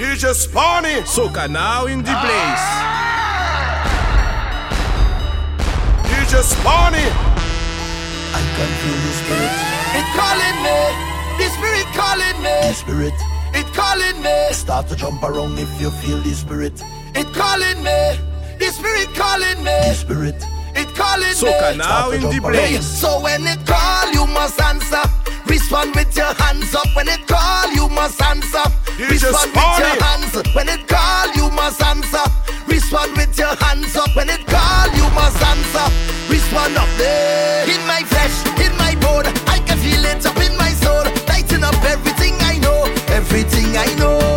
DJ Spawny. Soca now in the place. DJ Spawny. I can feel the spirit. It calling me. The spirit calling me. The spirit. It calling me. Start to jump around if you feel the spirit. It calling me. The spirit calling me. The spirit. It calling me. Soca me. now in the jump around. Hey, place. so when it call, you must answer. Respond with your hands up. When it call, you must answer. Respond with your hands. When it call, you must answer. Respond with your hands up. When it call, you must answer. Respond up there. In my flesh, in my bone, I can feel it up in my soul. Lighting up everything I know, everything I know.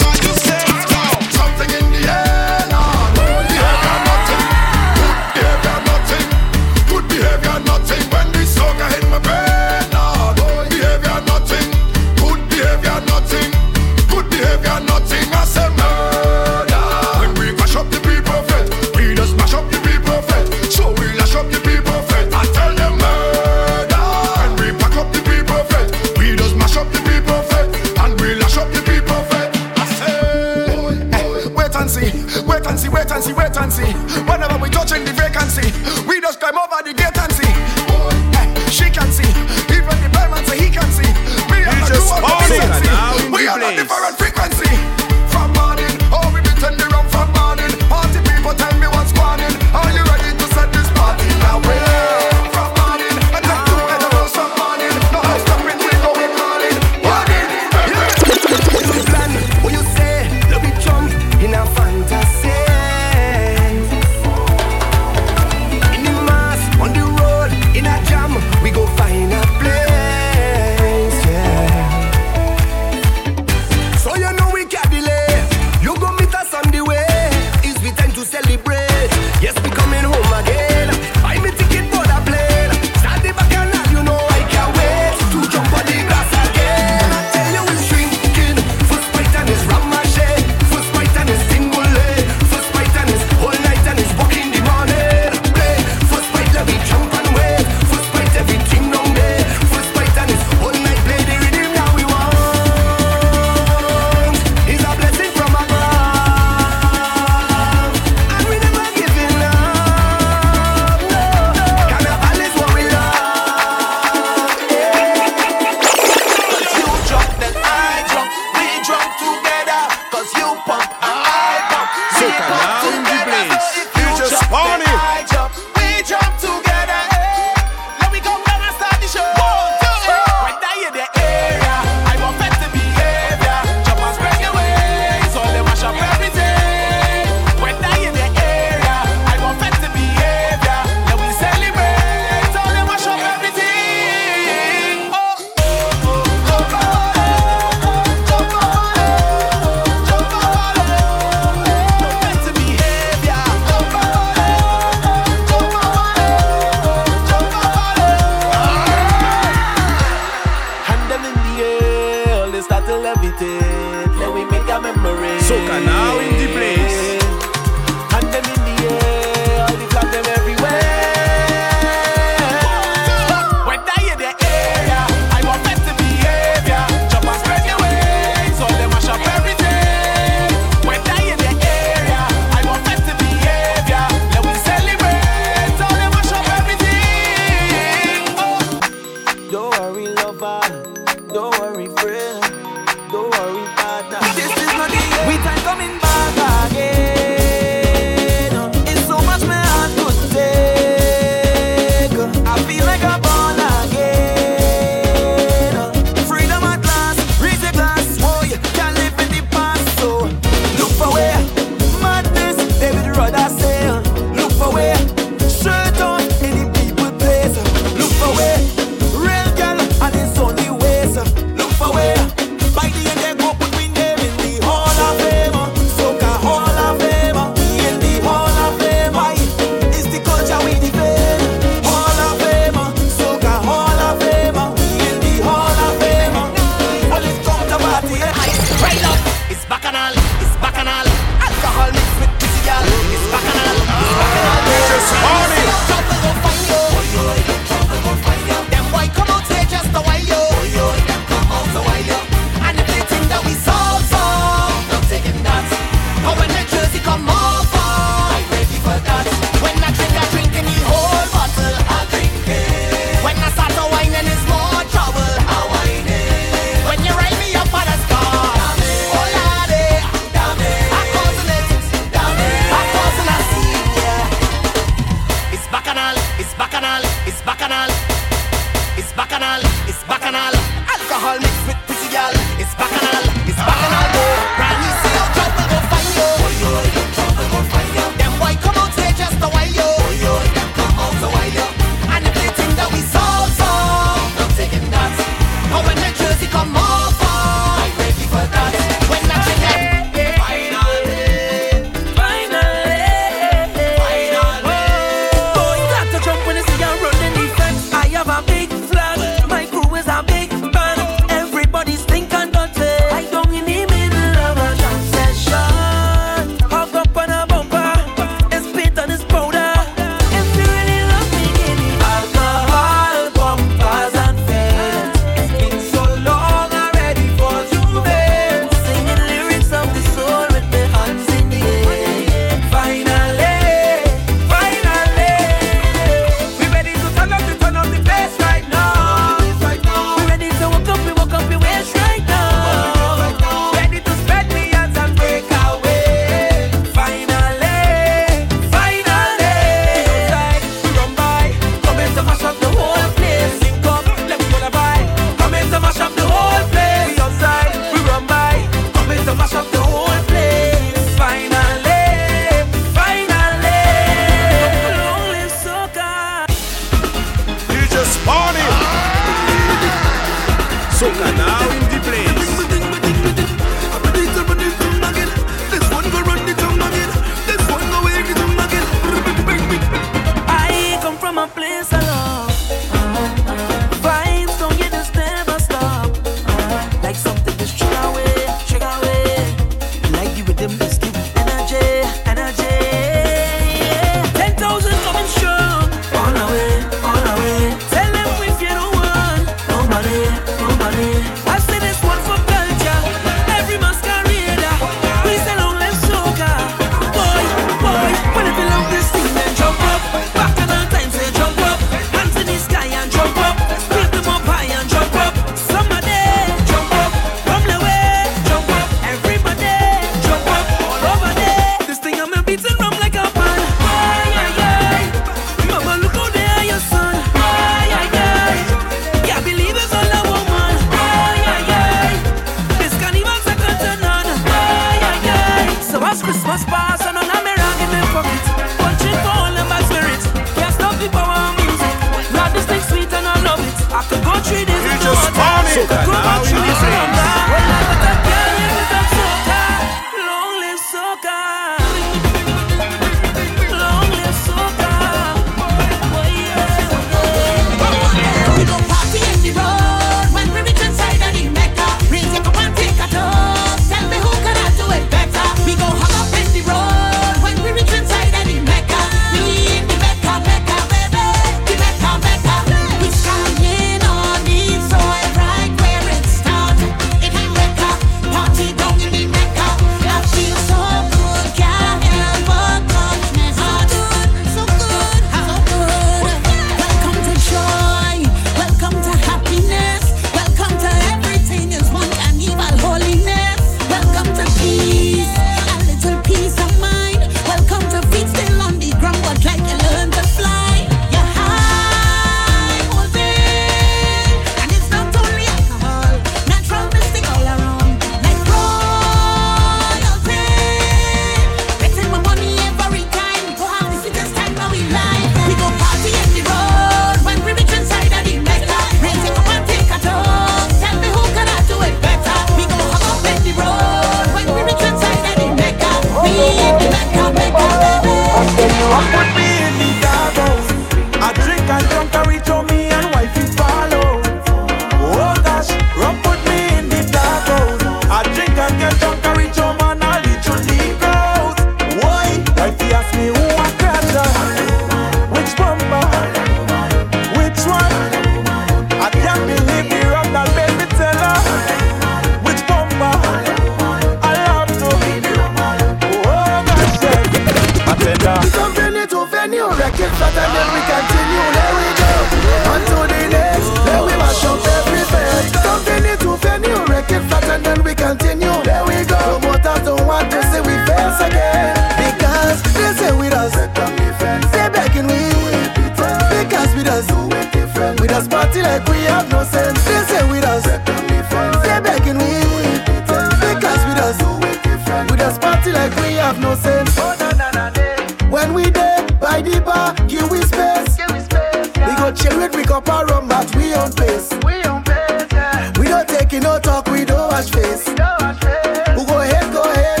innocent. Oh, na, na, na, na. When we dead by the bar, give we space. Give we, space yeah. we go chill with we cup our rum, but we on pace. We on pace. Yeah. We don't take it, no talk, we don't wash face. We don't wash face. Who go ahead, go ahead.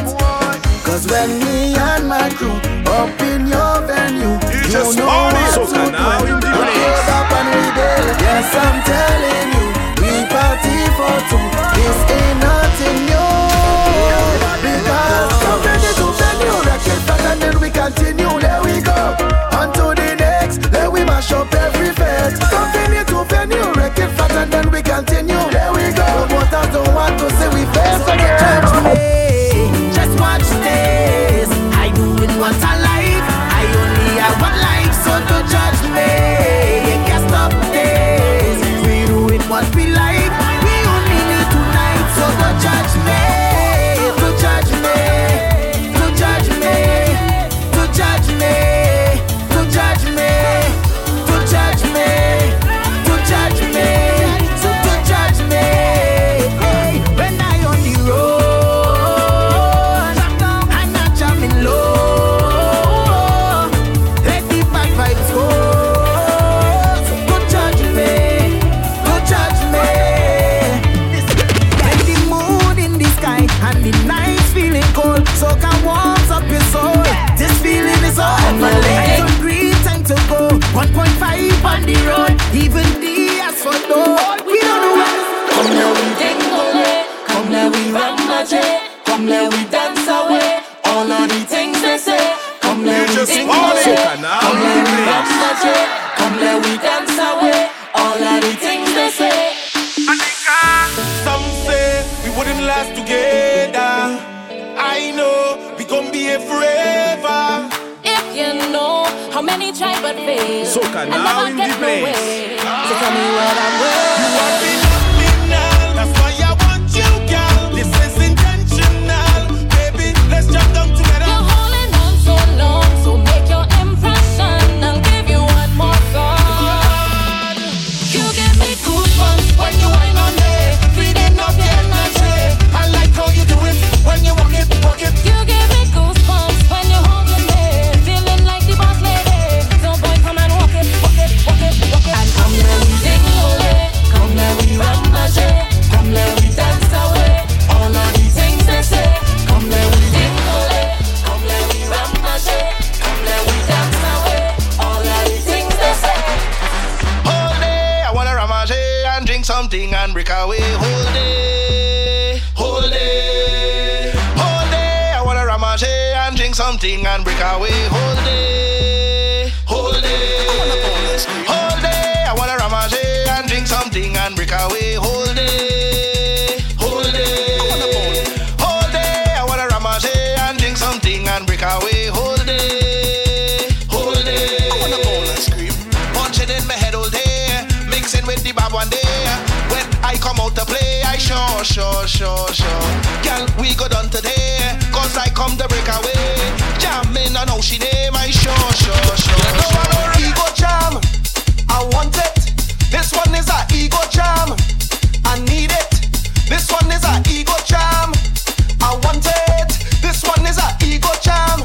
Cause when me and my crew up in your venue, you you know what to do. Yes, I'm telling you. the road. Soca now in the place. So tell me what I'm worth. and break away. Whole day, whole day, whole day. I wanna ramage and drink something and break away. Whole day, whole day, whole day. I wanna ramage and drink something and break away. Whole day, whole day. I wanna bowl and scream. Punching in my head all day, mixing with the bab one day. When I come out to play, I sure, sure, sure, sure. Girl, we go down today, cause I come to break away. Now she name my show, show, show. You know I know ego jam. I want it. This one is a ego jam. I need it. This one is a ego jam. I want it. This one is a ego jam.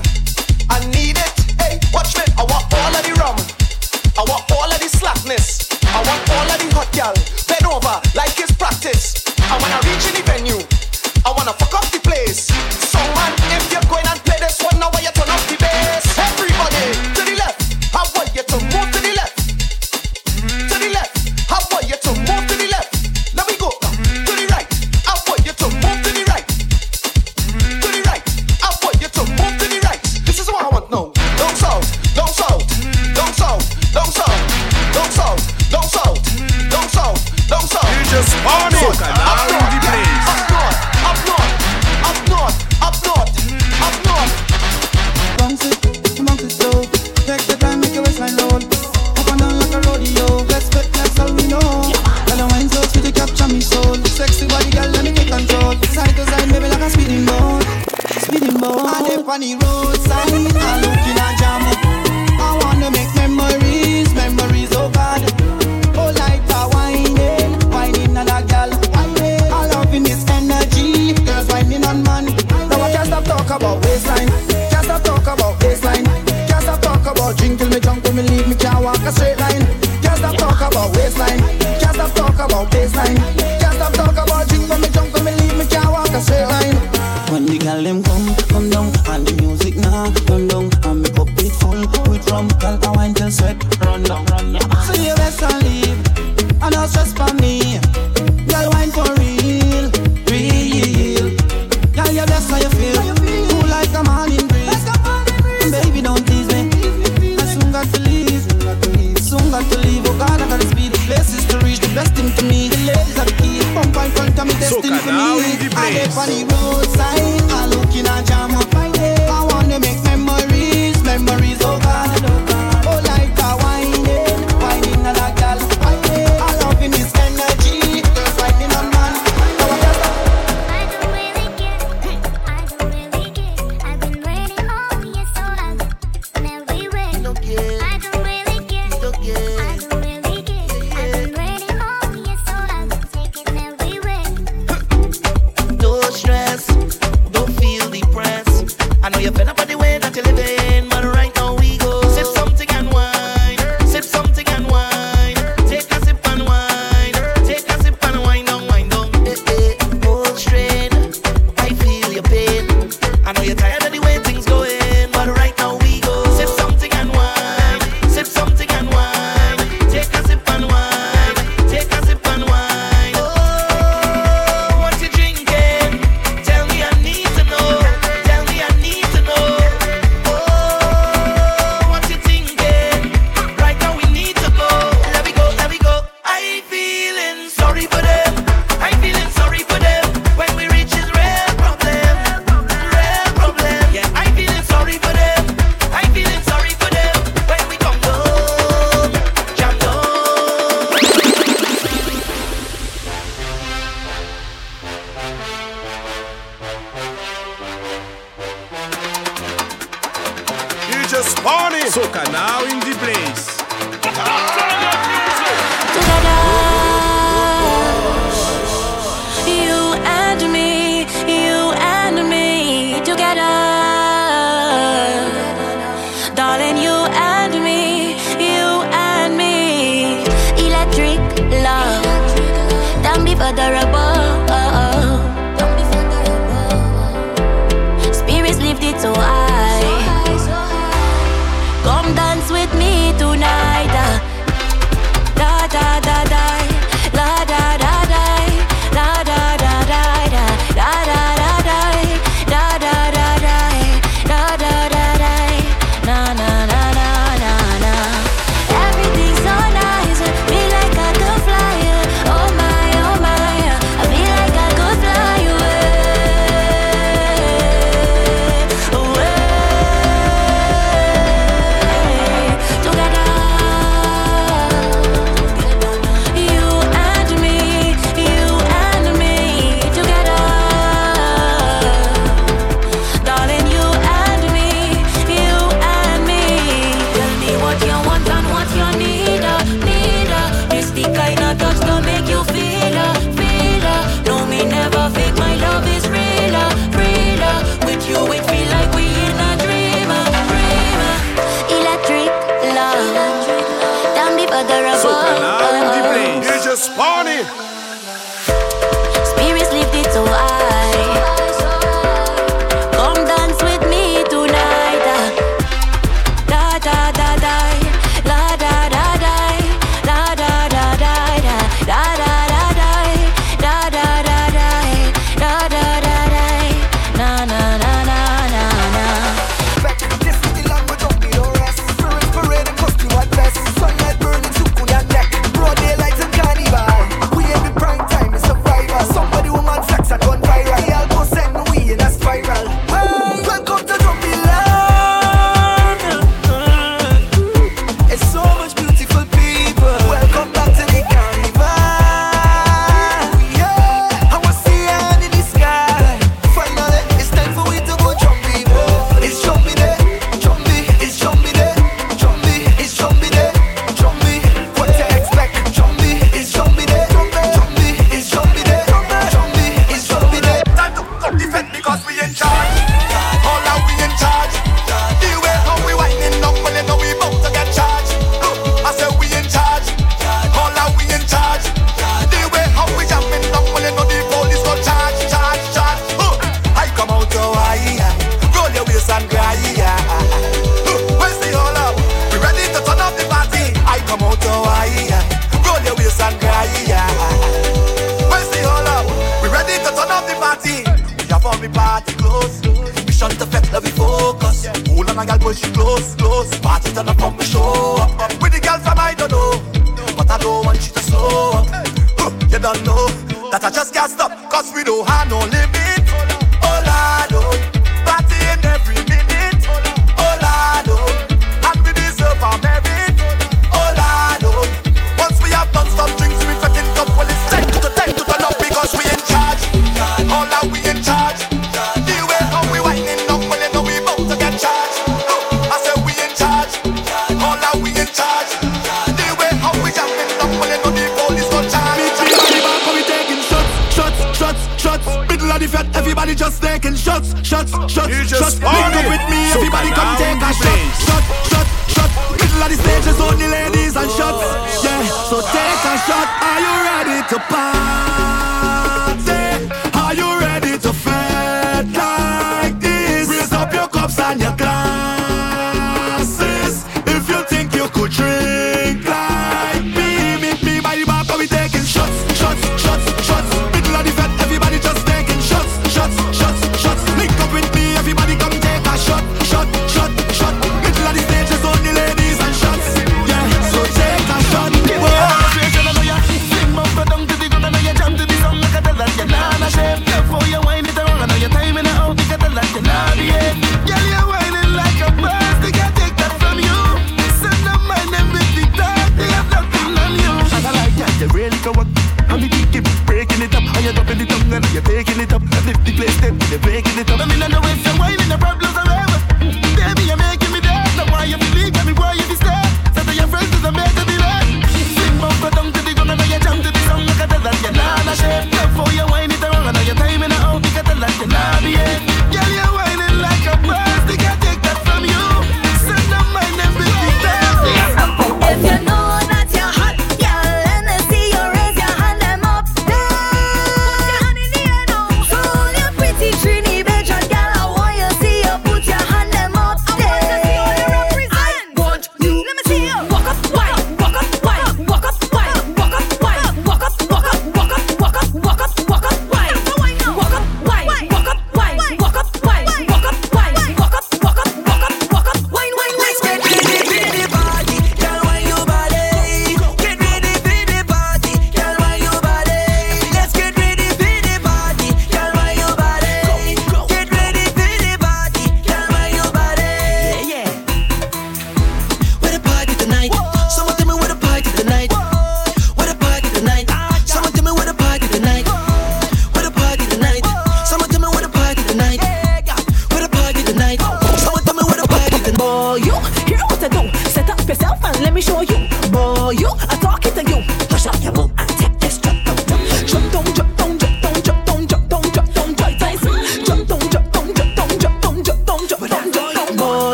I need it. Hey, watch me. I want all of the rum. I want all of the slackness. I want all of the hot gal. Bend over like it's practice. I wanna reach in the venue. I wanna fuck up.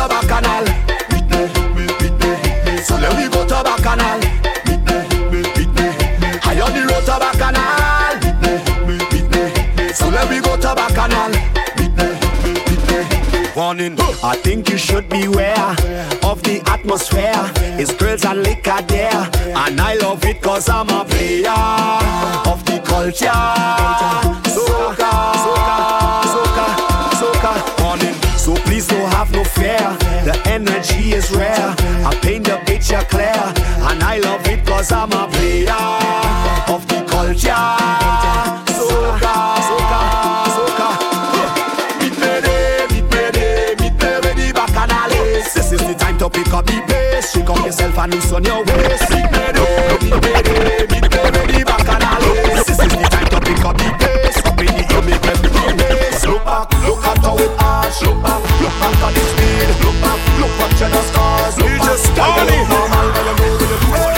To bacchanal. Meet me, meet me, meet me. So let me go to bacchanal. Meet me, meet me, meet me. I on the road to bacchanal. Meet me, meet me, meet me. So let me go to bacchanal. Meet me, meet me. Warning. I think you should beware of the atmosphere. It's girls and liquor there. And I love it cause I'm a player of the culture. On your waist. Meet me there, meet me there, meet me where the bacchanal. This is the time to pick up the pace. Up in the air, make everything race. Look back, look at how it arch. Look back, look back at the speed. Look back, look what you the scars. Look back, just girl, party. look normal, but you know what.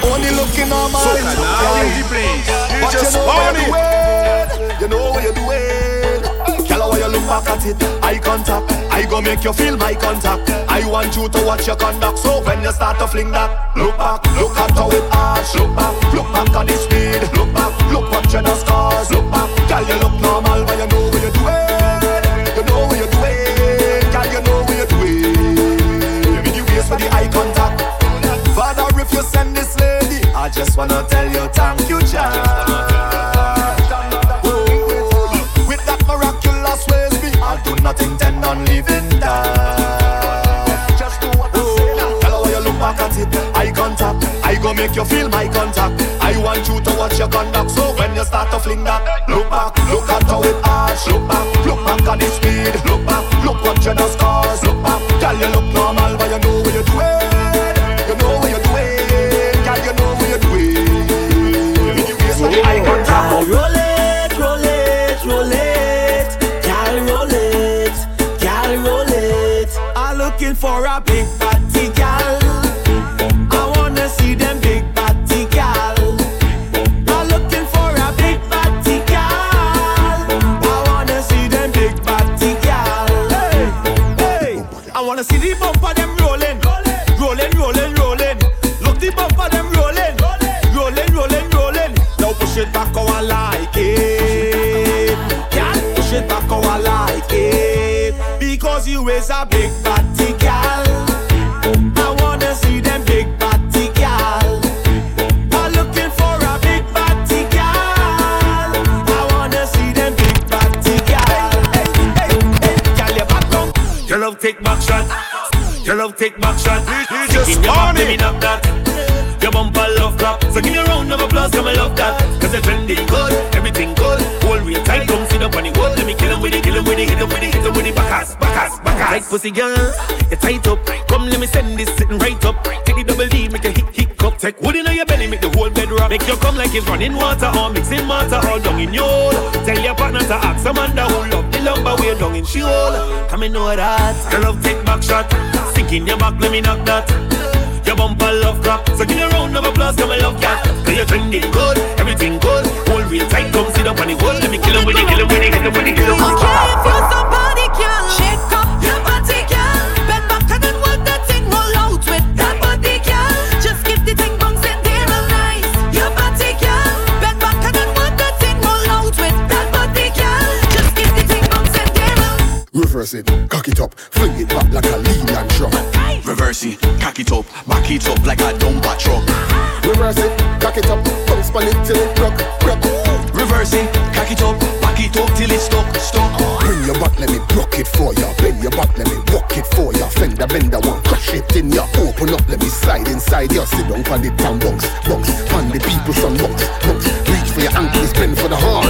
Only looking normal. Soca now in the place. You But just you party. you're. You know what you're doing. Tell her why you look back at it. Eye contact. I go make you feel my contact. Want you to watch your conduct. So when you start to fling that, look back, look at how it arch. Look back, look back at the speed. Look back, look what you the scars. Look back, girl you look normal, but you know what you're doing. You know what you're doing. Girl you know what you're doing. For the eye contact. Father, if you send this lady, I just wanna tell you, make you feel my contact. I want you to watch your conduct. So when you start to fling that, look back, look at how it arch. Look back, look back at the speed. Look back, look what you the scars. Look back, girl you look normal, take back shot. Ah, you ah, just In your back, party. me knock that. Your bumper love clap. So give me a round of applause, come and love that. Cause the trending good, everything good. Hold real tight, come sit up on the wood. Let me kill him with it, kill him with it, hit him with it, hit him with it. Backass, backass, backass. Tight pussy girl, you tight up. Come let me send this sitting right up. Take the double D, make a hit, hit cup. Take wood in your belly, make the whole bed rock. Make you come like it's running water or mixing water all down in your. Tell your partner to ask some under way down in she hole. Come and know that. Your love take back shot. Sink in your back, let me knock that. Your bumper love crap. So give me a round of applause, come and love that. Cause you're trending good, everything good. Hold real tight, come sit up on the wall. Let me kill him with it, kill him with it, hit him with it, kill him with it. If you're somebody, it up like a dumper truck. Reverse it, cock it up, bounce on it till it rock, rock. Reverse it, cock it up, back it up till it's stuck, stuck. Bring your back, let me block it for ya. Bend your back, let me walk it for ya. Fender, bender, one crush it in ya. Open up, let me slide inside ya. Sit down on the pan box, box. Pan the people some box, box. Reach for your ankles, bend for the heart.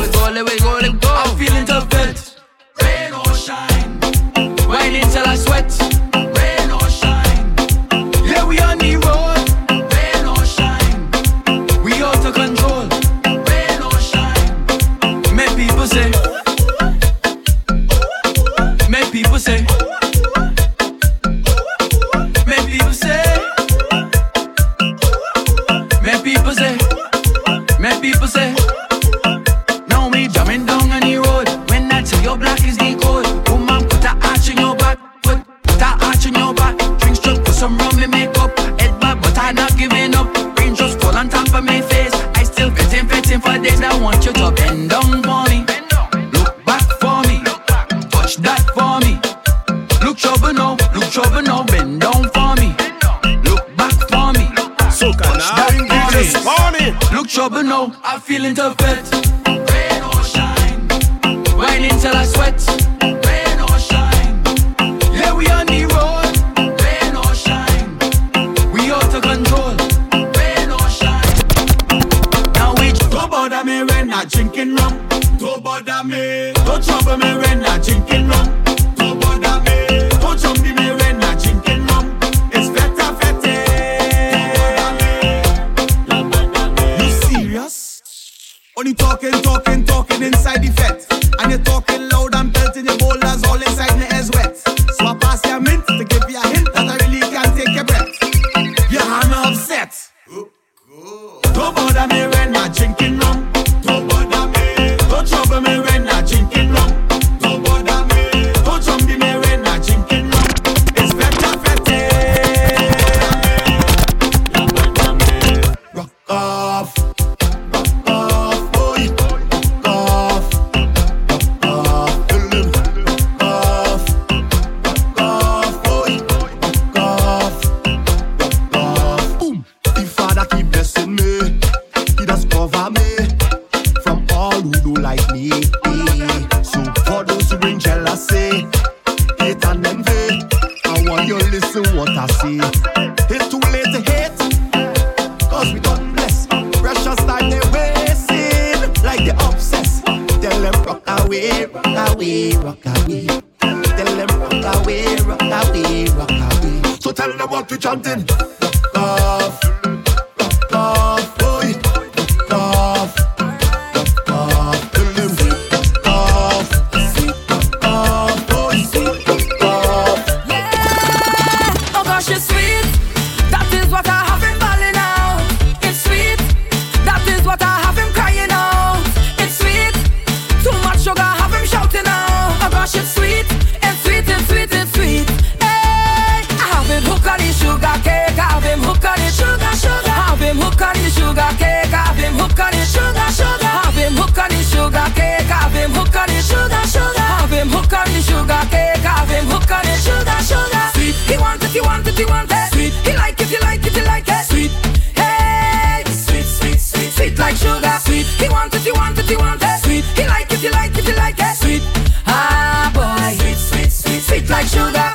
he want it. Sweet. He like if you like if you like it. Sweet. Hey. Sweet, sweet, sweet. Sweet like sugar. Sweet. He want it, he want it, he want it. Sweet. He like if you like if you like it. Sweet. Ah, boy. Sweet, sweet, sweet. Sweet like sugar.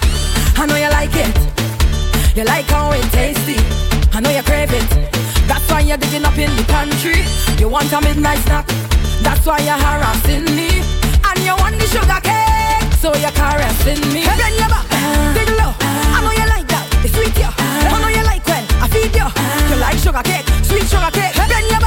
I know you like it. You like how it tasty. I know you crave it. That's why you're digging up in the country. You want a midnight snack. That's why you're harassing me. And you want the sugar cake. So you're caressing me. Bend your back. Uh, sweet, yeah. I know you like when I feed you. You like sugar cake, sweet sugar cake. Bend your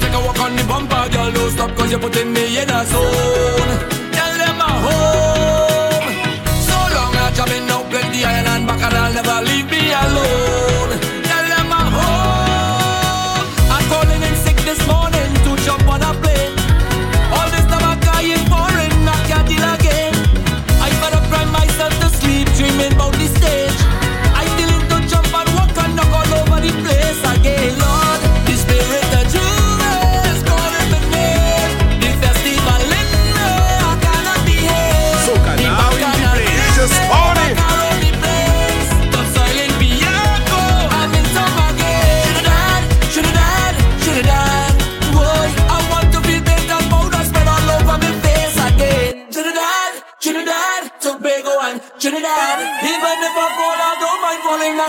take a walk on the bumper, girl. Don't stop cause you're putting me in a zone.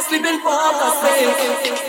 sleeping for us.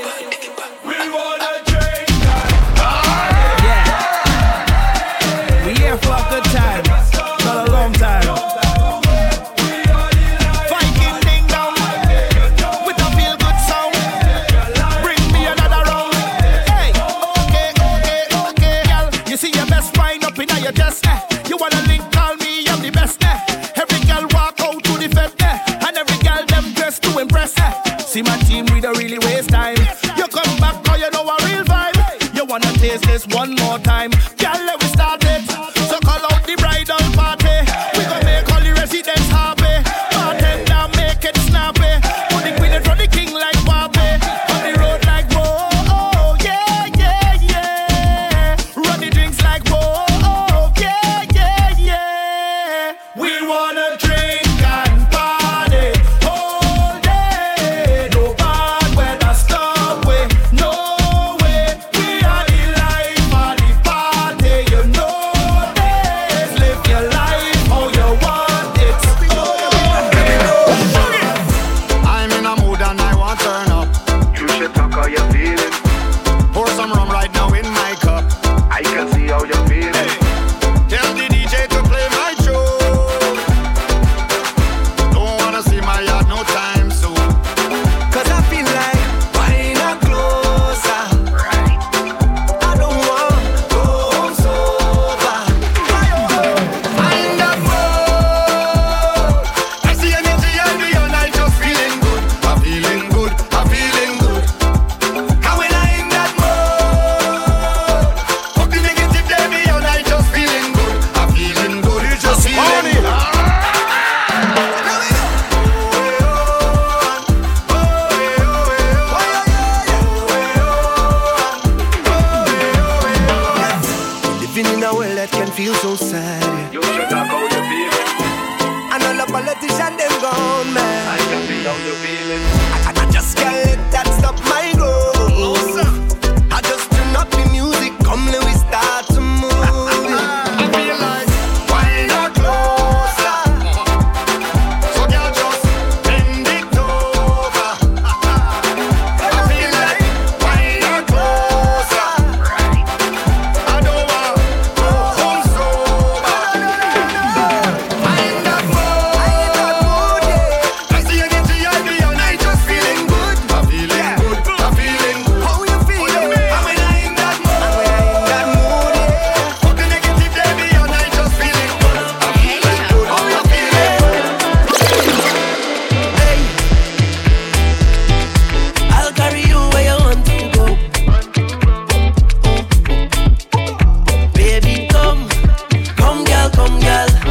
come, girl.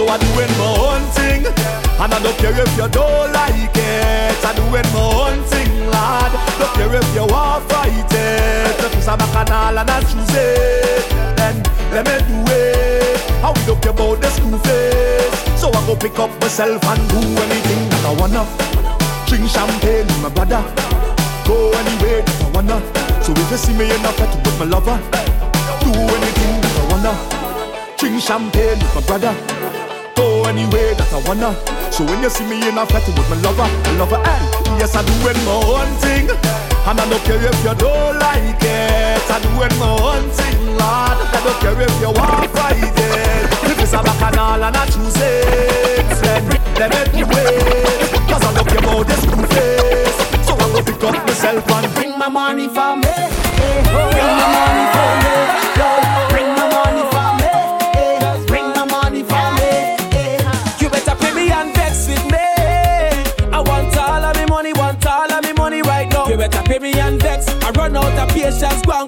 So I doing my own thing. And I don't care if you don't like it. I doing my own thing, lad. Don't care if you want fight it. a bacchanal and I choose it, then let me do it. I will look about the school face. So I go pick up myself and do anything that I wanna. Drink champagne with my brother. Go anywhere that I wanna. So if you see me in a fete with my lover, do anything that I wanna. Drink champagne with my brother. Anywhere that I wanna. So when you see me in a fete with my lover, my lover, and yes I do it my own thing. And I don't care if you don't like it. I do it my own thing, Lord. I don't care if you want it. If it's a bacchanal and I choose it, then let me do it. Cause I love you about this blue face. So I go pick up myself and Bring my money for me. Bring my money for me. Bring out of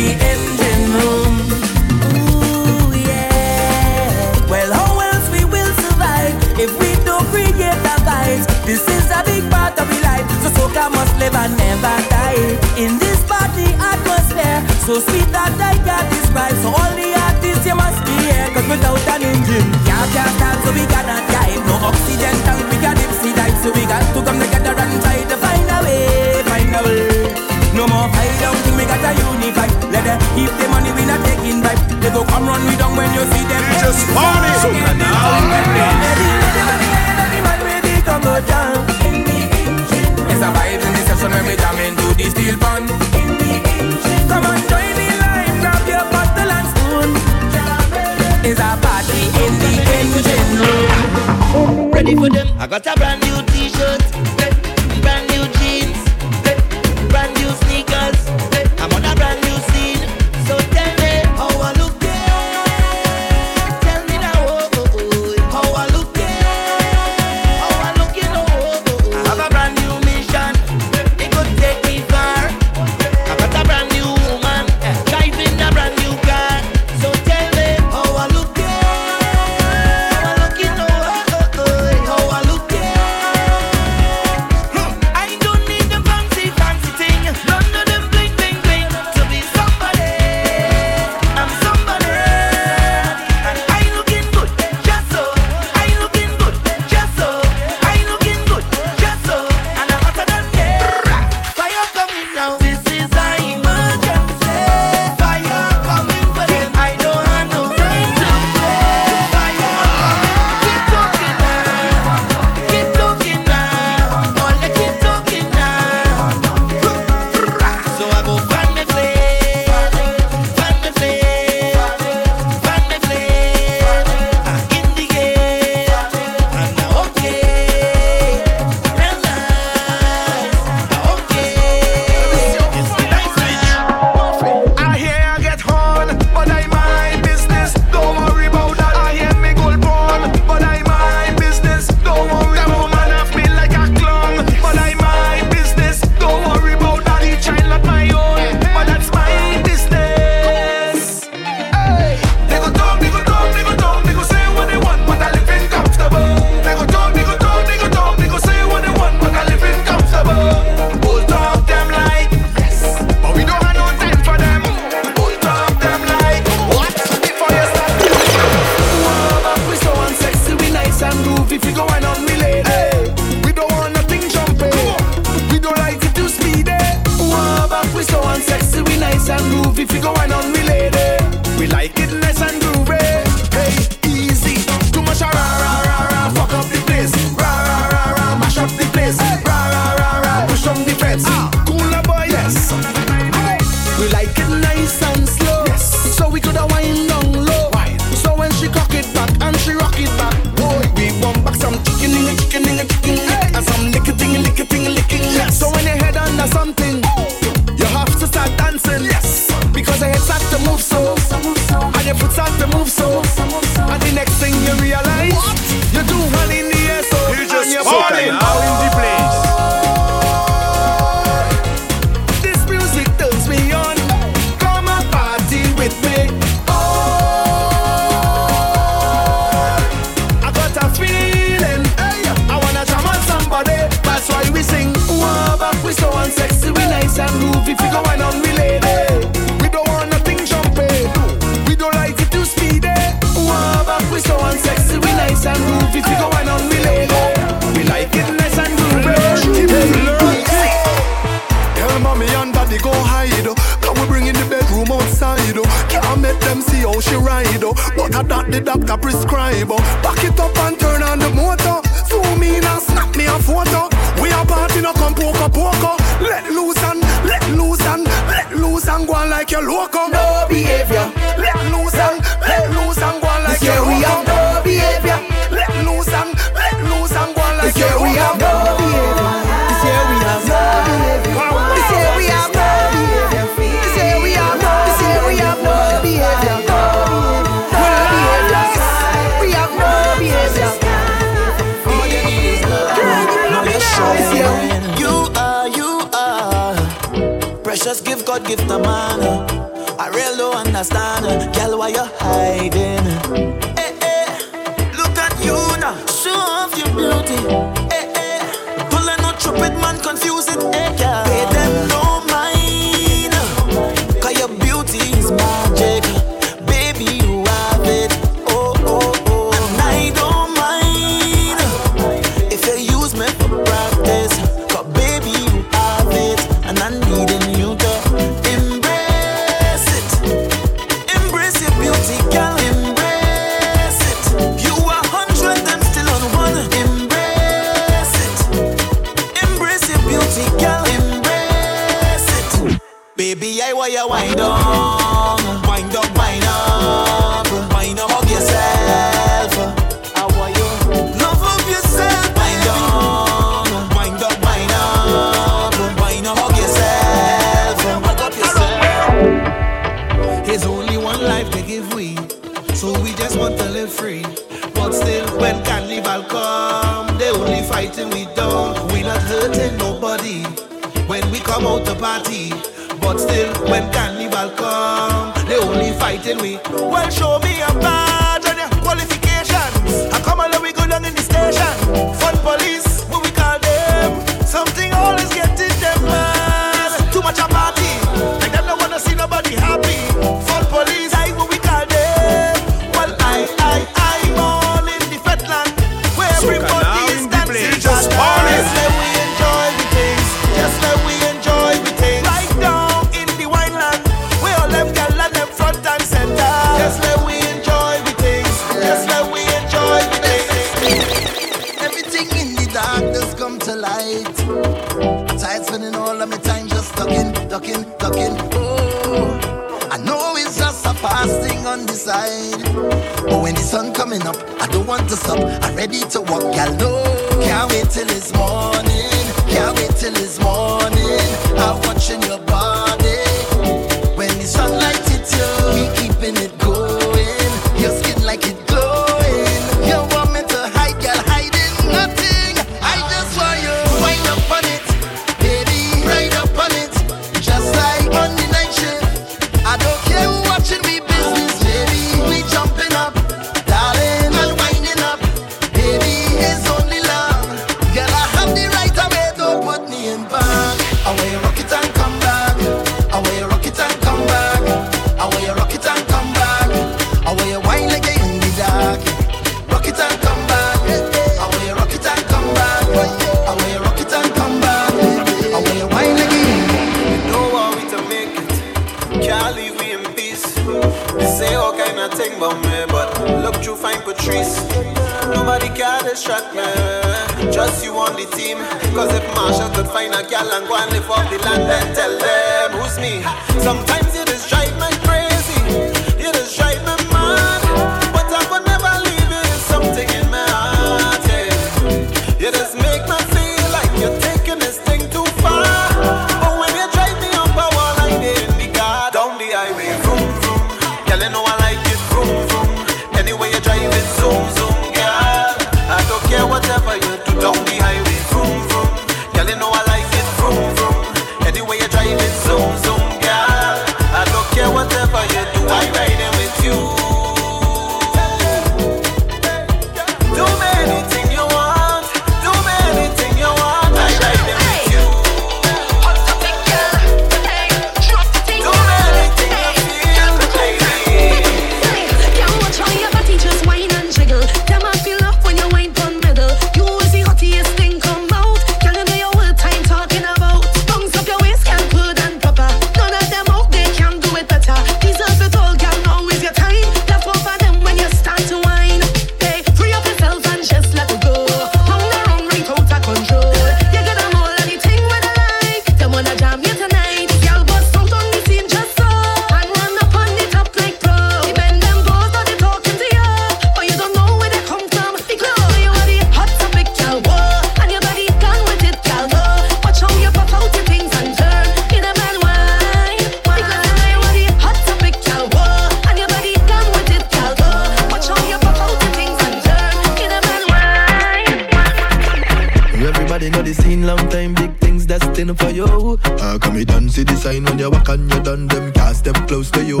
destined for you. Ah, come me done see the sign when you walk and you done them cast them close to you.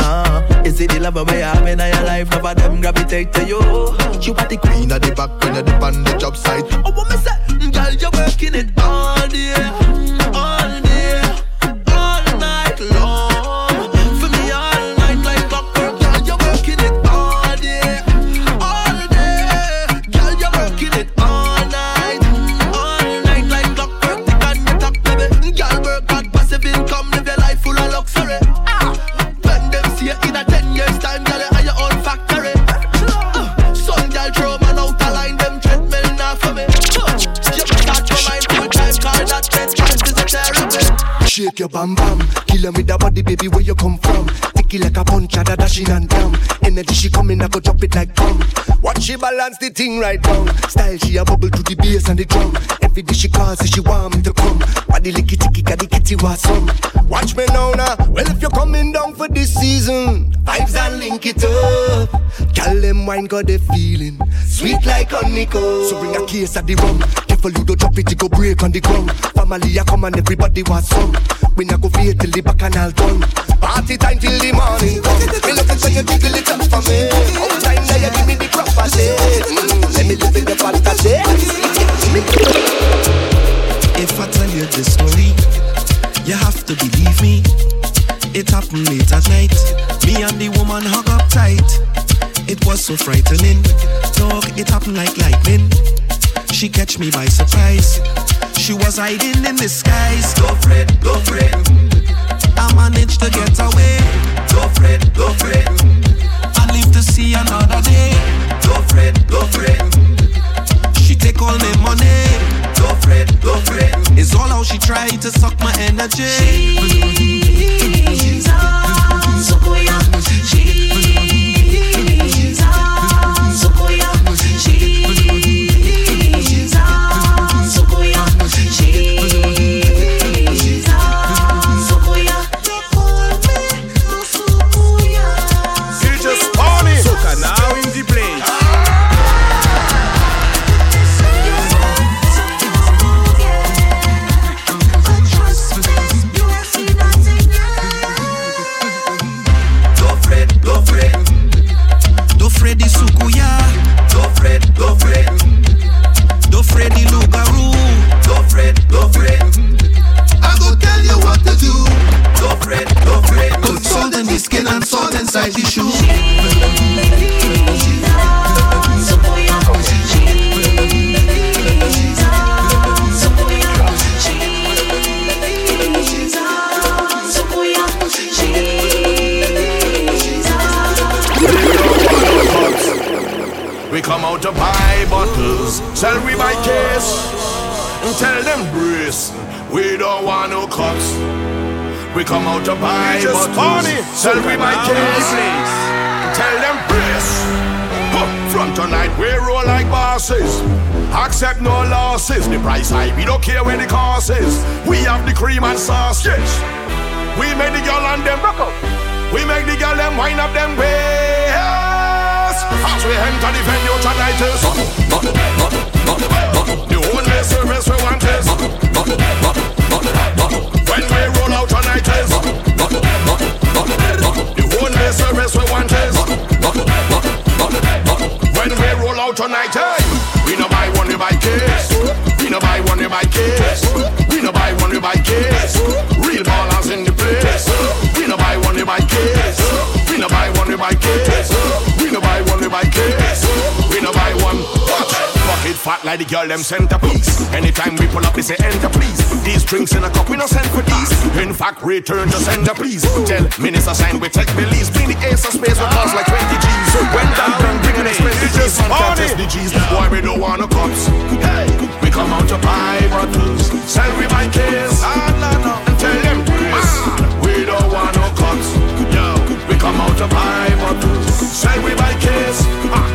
Ah, is it the love of me having in your life? Love of them gravitate to you. You are the Queen of the back when you dip on the job site. Oh, what me say? Girl, you're working it all day, Shake your bam bam, kill 'em with that body, baby. Where you come from? Like a punch, da dashing and down. Energy she coming, I go drop it like bomb. Watch she balance the thing right down. Style she a bubble to the bass and the drum. Every day she calls, say she want me to come. Body licky ticky, got the kitty was some. Watch me now now. Well if you're coming down for this season, vibes and link it up. Call them wine got the feeling sweet like honeycomb. So bring a case of the rum. Careful you don't drop it, you go break on the ground. Family a come and everybody was some. We not go feel till the back and all done. Party time till the morning come. Me looking for you jiggle it up for me. All time there you give me the proper shit. Mm, let me live in the fantasy. If I tell you the story, you have to believe me. It happened late at night. Me and the woman hug up tight. It was so frightening. Dog, it happened like lightning. She catch me by surprise. She was hiding in disguise. Go for it, go for it. I managed to get away. Go for it, go for it. I live to see another day. Go for it, go for it. She take all my money. Go for it, go for it. It's all how she try to suck my energy. DJ salt inside the shoe. We come out to buy bottles, sell we buy case, and tell them brace. We don't want no cups. We come out to buy DJ bottles, Spawny. sell we now case, tell them brace. From tonight we roll like bosses. Accept no losses. The price high, we don't care where the cost is. We have the cream and sauce, yes. We make the girl and them rock up. We make the girl them wind up them waist. As we enter the venue tonight is the only service we want is when we roll out tonight is the only service we want is when we roll out tonight. Hey, we no buy one, we buy case. Pocket fat like the girl them centerpiece. Anytime we pull up, they say enter please. These drinks in a cup, we no send for these. In fact, return to sender please. Tell minister sign we take beliefs. Clean the ace of space with cost like 20 G's. So when done, done, bring an expensive G's. And contest the G's. Boy, we don't want no cups. Hey, we come out to buy bottles. Sell we buy case. Ah, and tell them grace. We don't want no cups. Yo, we come out to buy bottles. Sell we buy case. Ah.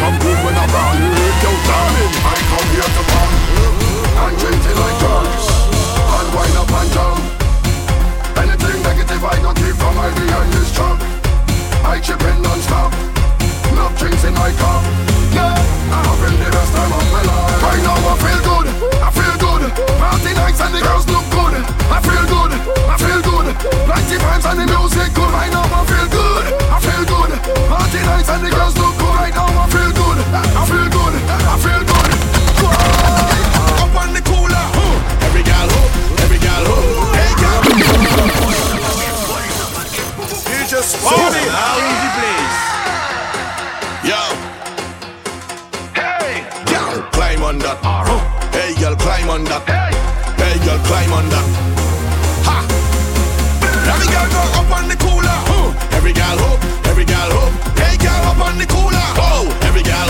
Some good when I ball And wind up and Anything negative I don't my behind I my cup Yeah, I'm having the best time of my life Right now I feel good, I feel good Party nights and the girls look good. I feel good, I feel good. And the music good. Right now and the girls look good now I feel good, I feel good, I feel good. Up on the cooler, every every place Yo. Hey. Climb on that. Hey climb on that. Hey. Hey climb on that. Ha. Every girl go up on the cooler. Every girl. the.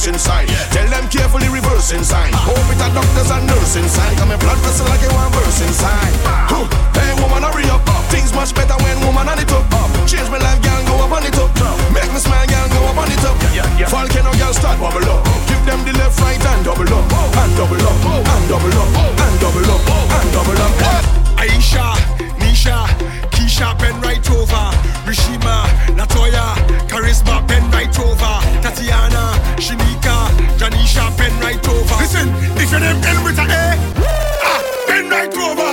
person sign. Yeah. Tell them carefully reversing sign. Uh. Hope it's a doctors and nursing sign. Come in blood vessel like it one versing sign. Uh. Huh. Hey woman, hurry up. Uh. Things much better when woman on it up. Uh. Change my life, girl, go up on it up. Uh. Make me smile, girl, go up on it up. Yeah, yeah, yeah. Volcano, girl, start bubble up. Give them the left, right, and double up. Oh. And double up, oh. and double up, oh. and double up, oh. and double up. Oh. And double up. Oh. Aisha. Keisha, Keisha bend right over. Rishima, Latoya, Charisma bend right over. Tatiana, Shimika, Janisha bend right over. Listen, if your them end with a A, ah, bend right over.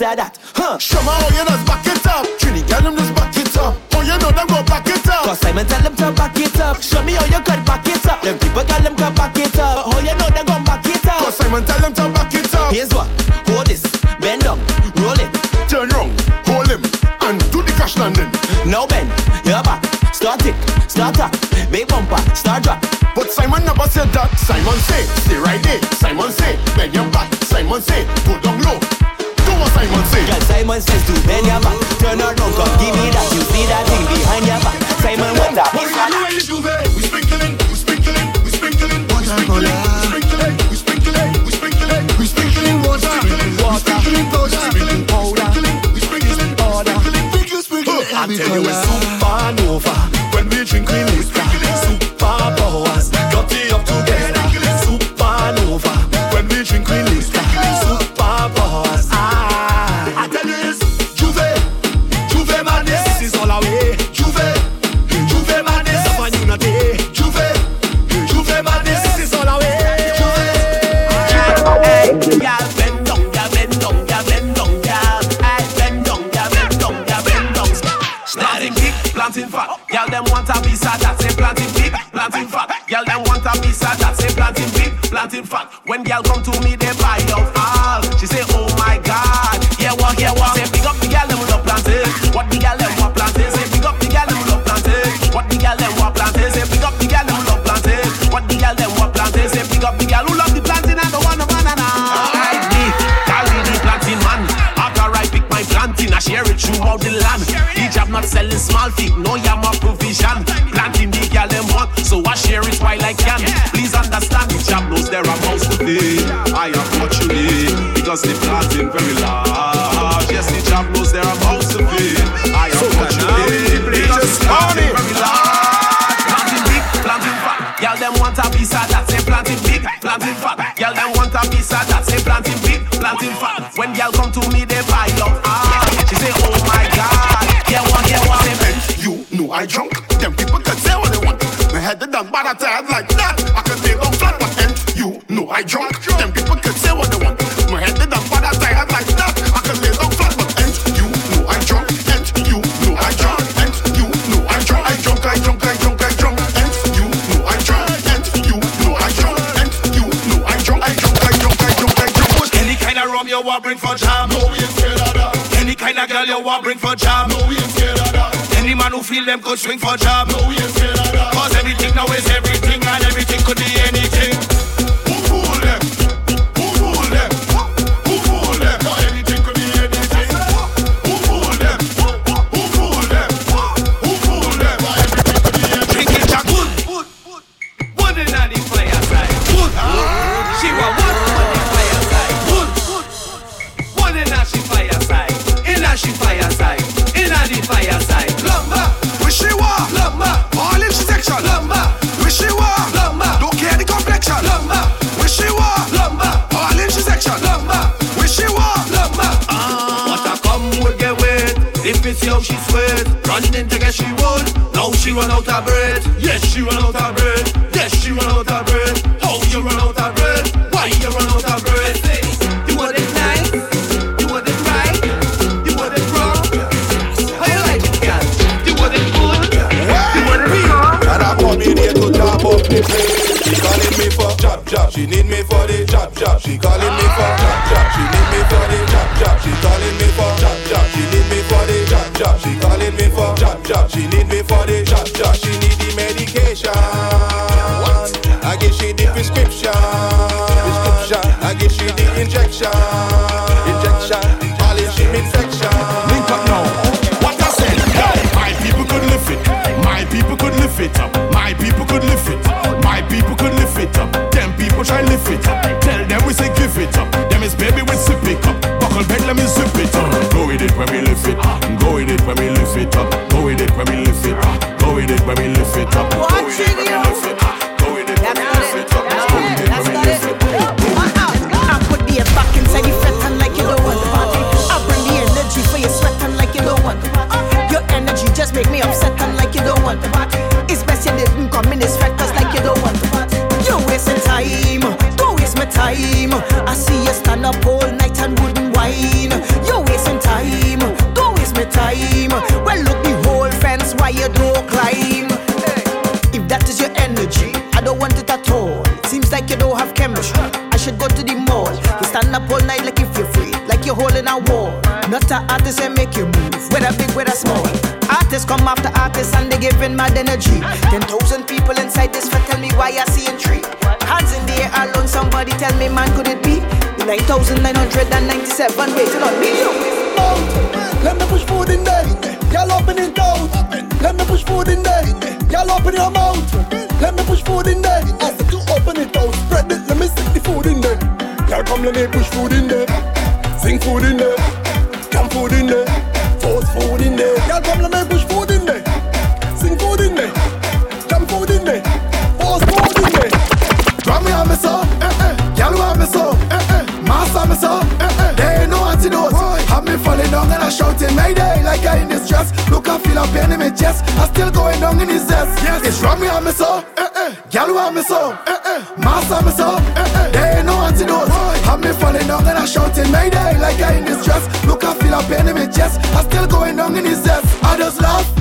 Want a Them people can say what they want. My head tired like that. I can lay down flat, but you know I drunk, you know I drunk, you know I drunk, I drunk, I drunk, I drunk, you know I drunk, you know I drunk, you know I drunk, I drunk, I drunk, I drunk, Any kind of rum you want, bring for jam. No, we ain't scared of that. Any kind of girl you want, bring for jam. No, we ain't scared of that. Any man who feel them could swing for jam. No, we ain't scared of that. Cause everything now is everything, and everything could be anything. yo, she sweat. Running in to get she would. Now she run out of bread. Yes, she run out of bread. Yes, she run out of bread. Oh, she run out of bread. they shot, shot. She need the medication. What? I give she the prescription. prescription. I give she the injection. Injection. All in she infection. by a tree. Hands in the air alone, somebody tell me, man, could it be? 9,997, wait till on video. Let me push food in there. Y'all open it out. Let me push food in there. Y'all open your mouth. Let me push food in there. I said you open it out. Spread it. Let me stick the food in there. Y'all come, let me push food in there. Sing food in there. Come food in there. Force food in there. Y'all come, let me push food in there. me so. Master me so, eh eh. They know antidote. Have me falling down and I shouting my day like I in distress. Look, I feel a pain in my chest. I still going down in his zest. Yes, it's wrong me on me so, eh eh. Gyal want me so, eh eh. Master me so, eh eh. They know antidote. Have me falling down and I shouting my day like I in distress. Look, I feel a pain in my chest. I still going down in his zest. I just laugh.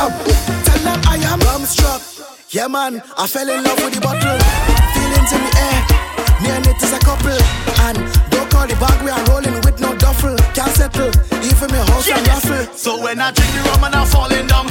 job. Tell them I am bumstruck. Yeah, man, I fell in love with the bottle. Feelings in the air. Me and it is a couple. And don't call the bag, we are rolling with no duffel. Can't settle, even me house and raffle. So when I drink the rum and I'm falling down.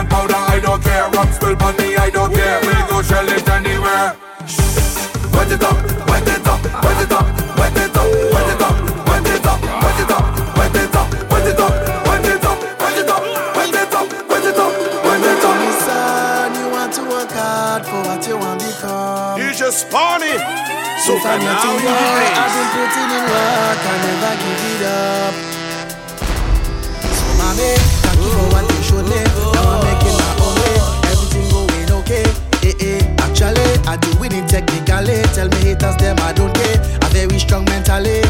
gunpowder, I don't care. Rum spill money, I don't care. We go shell it anywhere. Wet it up, wet it up, wet it up, wet it up, wet it up, wet it up, wet it up, wet it up, wet it up, wet it up, wet it up, wet it up, wet it up, you want to work hard for what you want become. You just. So I've been putting in work. I never give it up. So, mommy, thank you for what you showed me. technically. Tell me haters, them I don't care. A very strong mentally.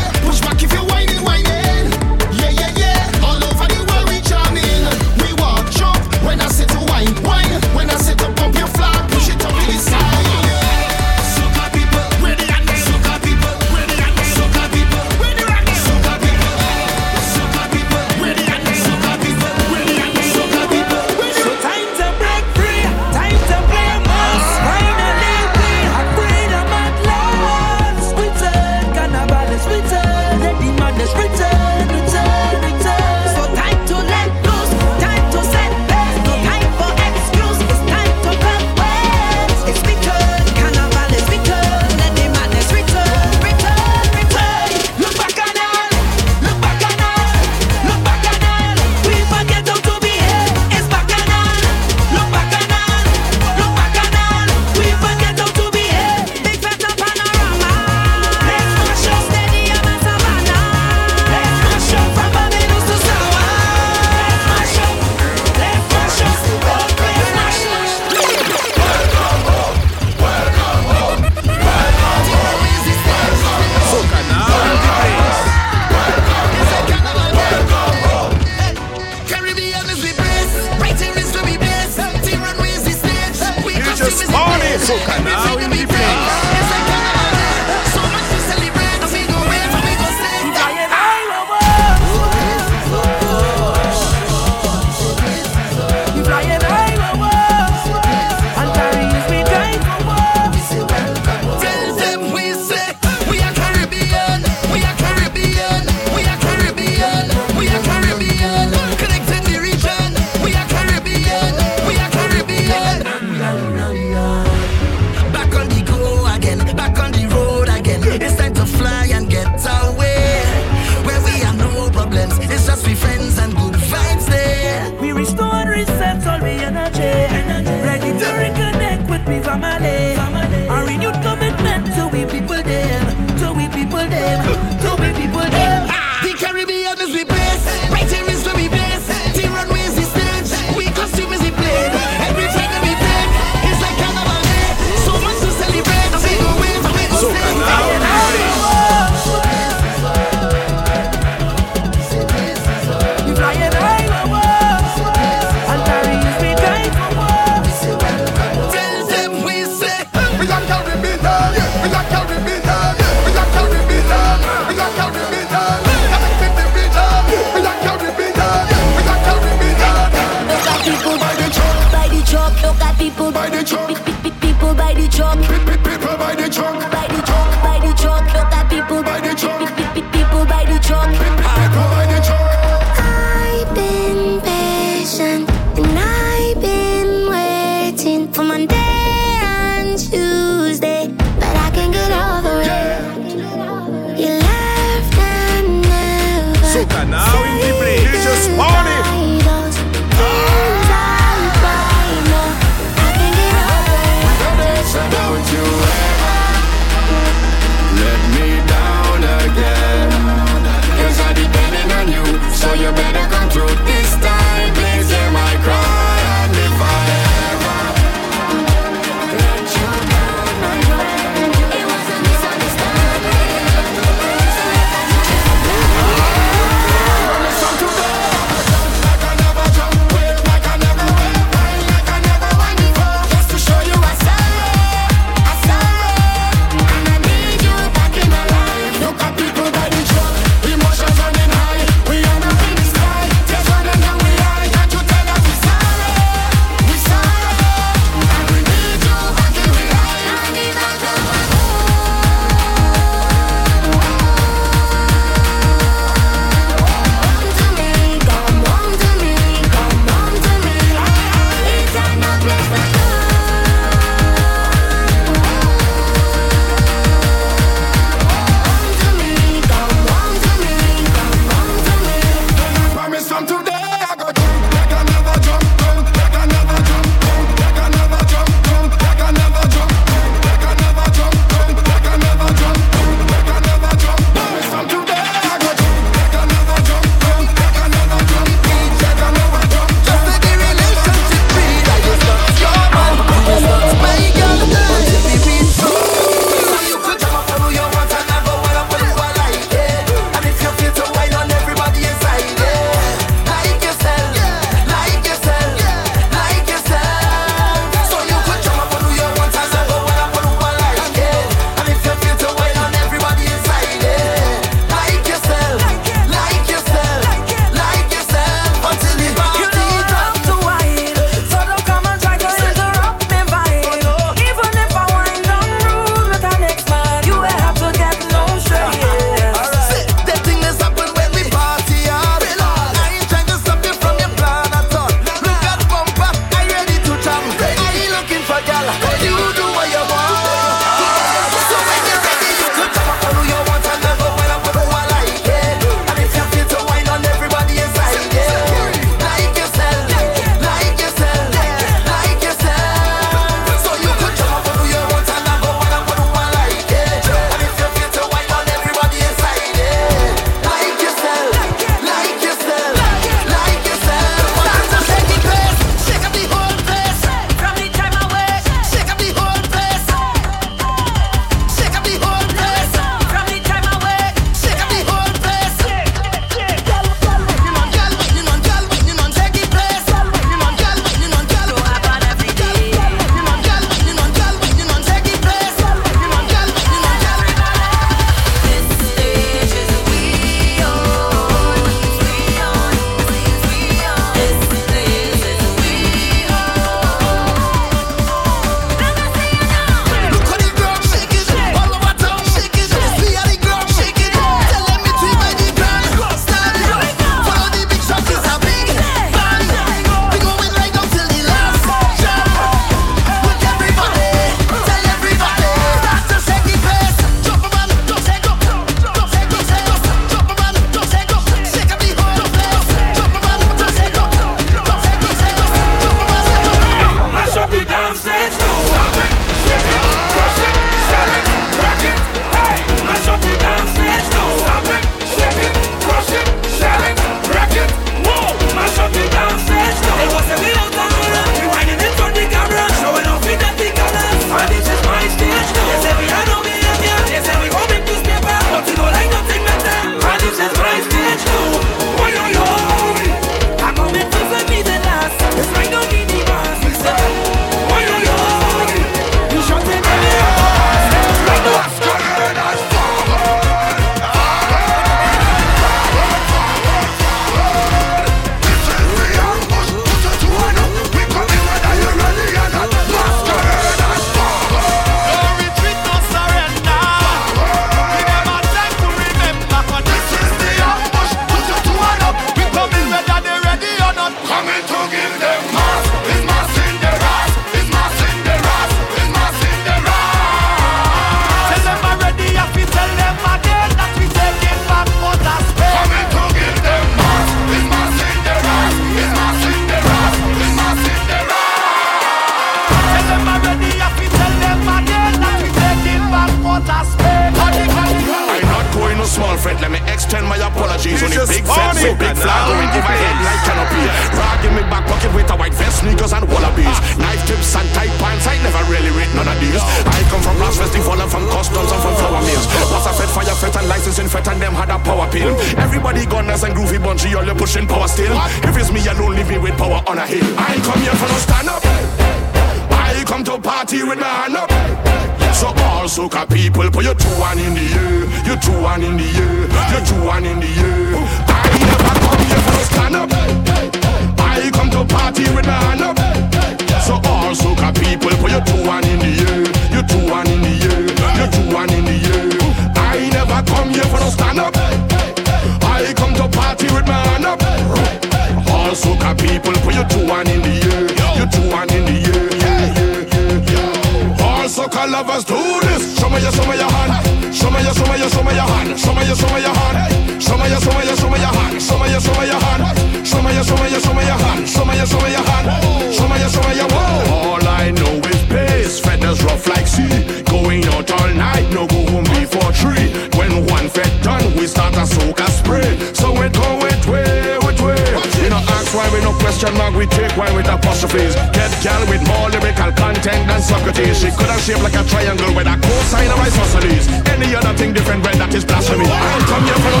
With. Get gal with more lyrical content than Socrates. She could have shaped like a triangle with a cosine of isosceles. Any other thing different, red, that is blasphemy. I ain't come here for no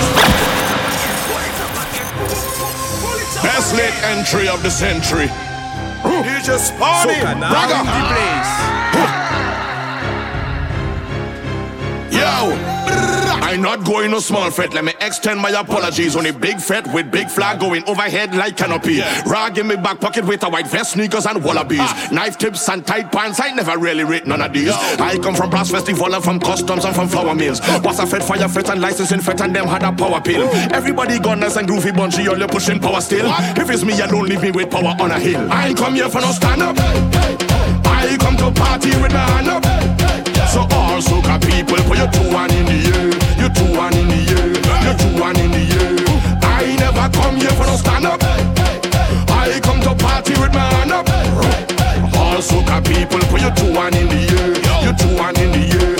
Best late entry of the century. You just party. Soca now Ragga. the place. Yo, I'm not going no small fet. Let me extend my apologies on a big fet with big flag going overhead like canopy. Rag in my back pocket with a white vest, sneakers and wallabies. Ah. Knife tips and tight pants. I never really read none of these. I come from Brass Festival and from customs and from flour mills. Was a fet, fire fet and licensing fet and them had a power pill. Everybody gone gunners and groovy bunchy, all you pushing power still. If it's me alone, leave me with power on a hill. I ain't come here for no stand up. I come to party with my hand up. So all soca people, put your two one in the air, your two one in the air, your two one in the air. I never come here for no stand up. I come to party with my hand up. All soca people, put your two one in the air, your two one in the air.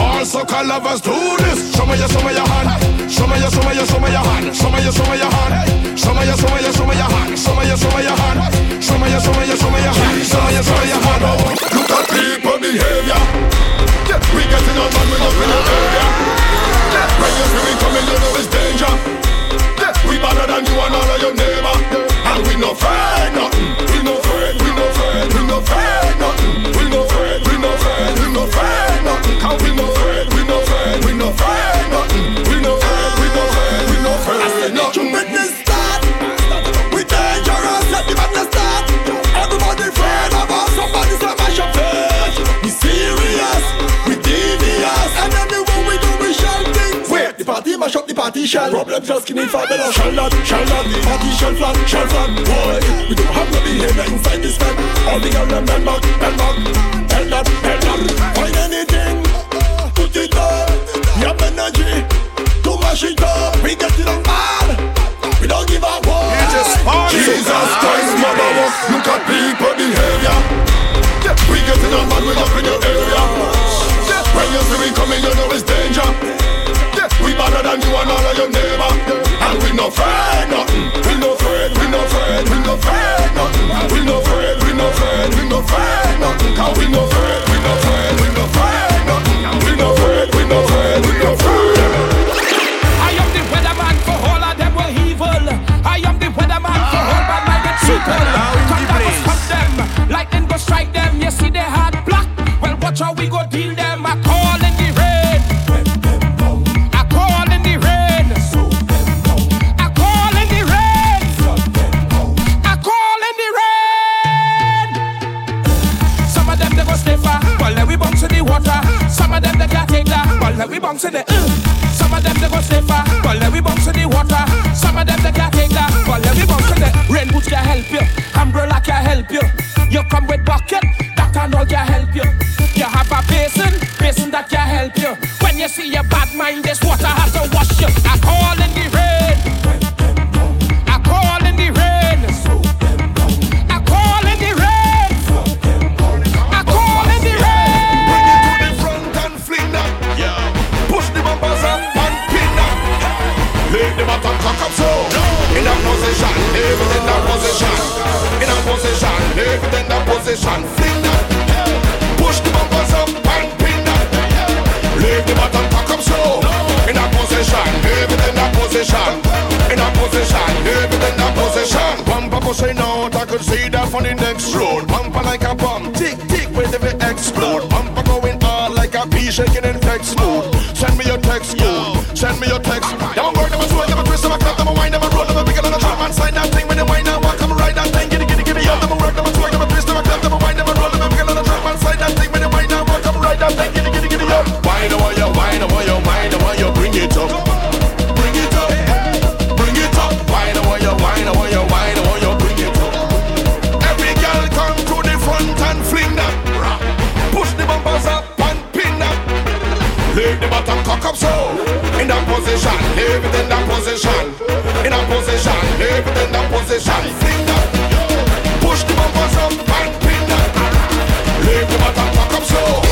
All soca lovers do this. Show me your, show me your hand. Show me your, show me your, show me your hand. Show me your, show me your hand. Show me your, show me your, show me your hand. Show me your, show me your hand. Show me your, show me your, show me your hand. Show me your, show me your hand. Look at people behavior. Man, we up in the area. When you see we coming, you know it's danger. We better than you and all of your neighbor. And we no afraid nothing. We no afraid, the party shell. Problem just skinny for better. Shall not, shall not, the party shall flat, shall flat. Boy, we don't have no behavior inside this man. All the girl them bend back, bend back, bend up, bend up. Find anything, put it up. We have energy to mash it up. We get it on bad. We don't give a what. You just party. Jesus Christ, mother walk. Look at people behavior. Yeah, we getting on man, we up in your area. Yeah, when you see we coming, you know it's danger. Yeah, than you and all of your neighbor. And we no afraid nothing. We no afraid, we no afraid, we no afraid nothing. We no afraid, we no afraid, we no afraid nothing. Cause we no afraid, we no afraid, we no afraid nothing. We no afraid, we no afraid, we no afraid. I am the weatherman for all of them were evil. I am the weatherman for all bad minded people. Thunder go stop them, lightning go strike them. You see they had black. Well, watch how we go deal bounce in the uh. Some of them they go safer, but let me bounce in the water. Some of them they can't take that, but let me bounce in the rain boots can help you, umbrella can help you. You come with bucket, that can all can help you. You have a basin, basin that can help you. When you see your bad mind, this water has to wash you. I call it so In a position, leave it in a position. In a position, leave it in a position. Fling that. Push the bumpers up and pin that. Leave the bottom cock up slow In a position, leave it in a position. In a position, leave it in a position. Bumper pushing out, I could see that from the next road. Bumper like a bomb, tick tick, wait if it explode. Bumper going on like a bee shaking in text mode. Send me your text, code. Send me your text. Don't worry, I'm a position, leave it in that position, in a position, leave it in that position. Sing that, push the bumpers up and pin that, leave the bottom back up. slow.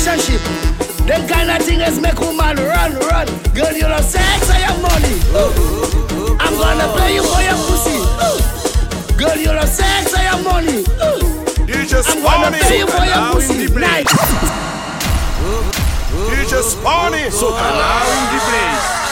relationship. Them kind of thing is make woman run, run. Girl, you love sex or your money? Ooh. I'm gonna play you for your pussy. Ooh. Girl, you love sex or your money? Ooh. You just I'm gonna play you for your pussy. Night. You just funny, so allow in the place.